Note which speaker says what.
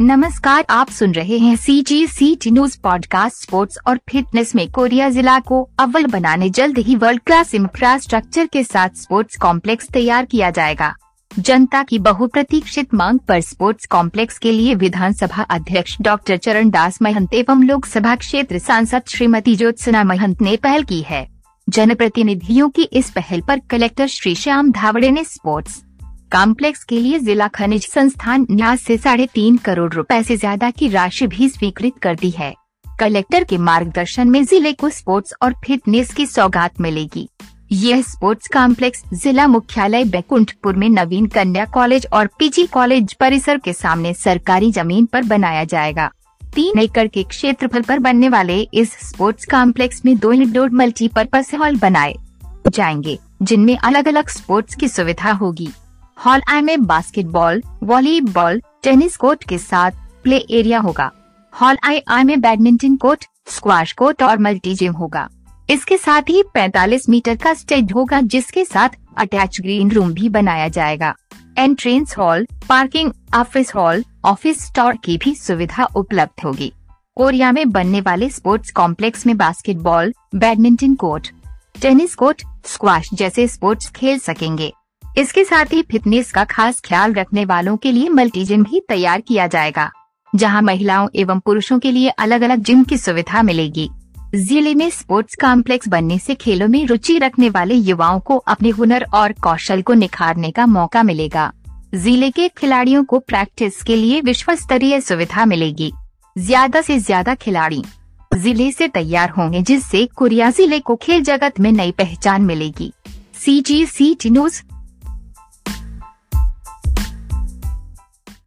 Speaker 1: नमस्कार, आप सुन रहे हैं C G C T news podcast sports और फिटनेस में कोरिया जिला को अव्वल बनाने, जल्द ही वर्ल्ड क्लास इंफ्रास्ट्रक्चर के साथ स्पोर्ट्स कॉम्प्लेक्स तैयार किया जाएगा। जनता की बहुप्रतीक्षित मांग पर स्पोर्ट्स कॉम्प्लेक्स के लिए विधानसभा अध्यक्ष डॉक्टर चरण दास महंत एवं लोकसभा क्षेत्र सांसद श्रीमती ज्योत्सना महंत ने पहल की है। जनप्रतिनिधियों की इस पहल पर कलेक्टर श्री श्याम धावड़े ने स्पोर्ट्स कॉम्प्लेक्स के लिए जिला खनिज संस्थान न्यास से साढ़े तीन करोड़ रुपए से ज़्यादा की राशि भी स्वीकृत कर दी है। कलेक्टर के मार्गदर्शन में ज़िले को स्पोर्ट्स और फिटनेस की सौगात मिलेगी। यह स्पोर्ट्स कॉम्प्लेक्स जिला मुख्यालय बैकुंठपुर में नवीन कन्या कॉलेज और पीजी कॉलेज परिसर के सामने सरकारी ज़मीन पर बनाया जाएगा। तीन एकड़ के क्षेत्रफल पर बनने वाले इस स्पोर्ट्स कॉम्प्लेक्स में दो इंडोर मल्टीपर्पज हॉल बनाए जाएँगे, जिनमें अलग अलग स्पोर्ट्स की सुविधा होगी। हॉल आई में बास्केटबॉल, वॉलीबॉल, टेनिस कोर्ट के साथ प्ले एरिया होगा। हॉल आई आई में बैडमिंटन कोर्ट, स्क्वाश कोर्ट और मल्टी जिम होगा। इसके साथ ही 45 मीटर का स्टेज होगा, जिसके साथ अटैच ग्रीन रूम भी बनाया जाएगा। Entrance hall, parking, office hall, office store की भी सुविधा उपलब्ध होगी। कोरिया में बनने वाले स्पोर्ट्स कॉम्प्लेक्स में basketball, badminton court, tennis court, squash जैसे स्पोर्ट्स खेल सकेंगे। इसके साथ ही फिटनेस का खास ख्याल रखने वालों के लिए मल्टी जिम भी तैयार किया जाएगा, जहाँ महिलाओं एवं पुरुषों के लिए अलग अलग जिम की सुविधा मिलेगी। ज़िले में स्पोर्ट्स कॉम्प्लेक्स बनने से खेलों में रुचि रखने वाले युवाओं को अपने हुनर और कौशल को निखारने का मौका मिलेगा। ज़िले के खिलाड़ियों को प्रैक्टिस के लिए विश्व स्तरीय सुविधा मिलेगी। ज़्यादा से ज़्यादा खिलाड़ी ज़िले से तैयार होंगे, जिससे कुरिया ज़िले को खेल जगत में नई पहचान मिलेगी। सी जी सी टी न्यूज़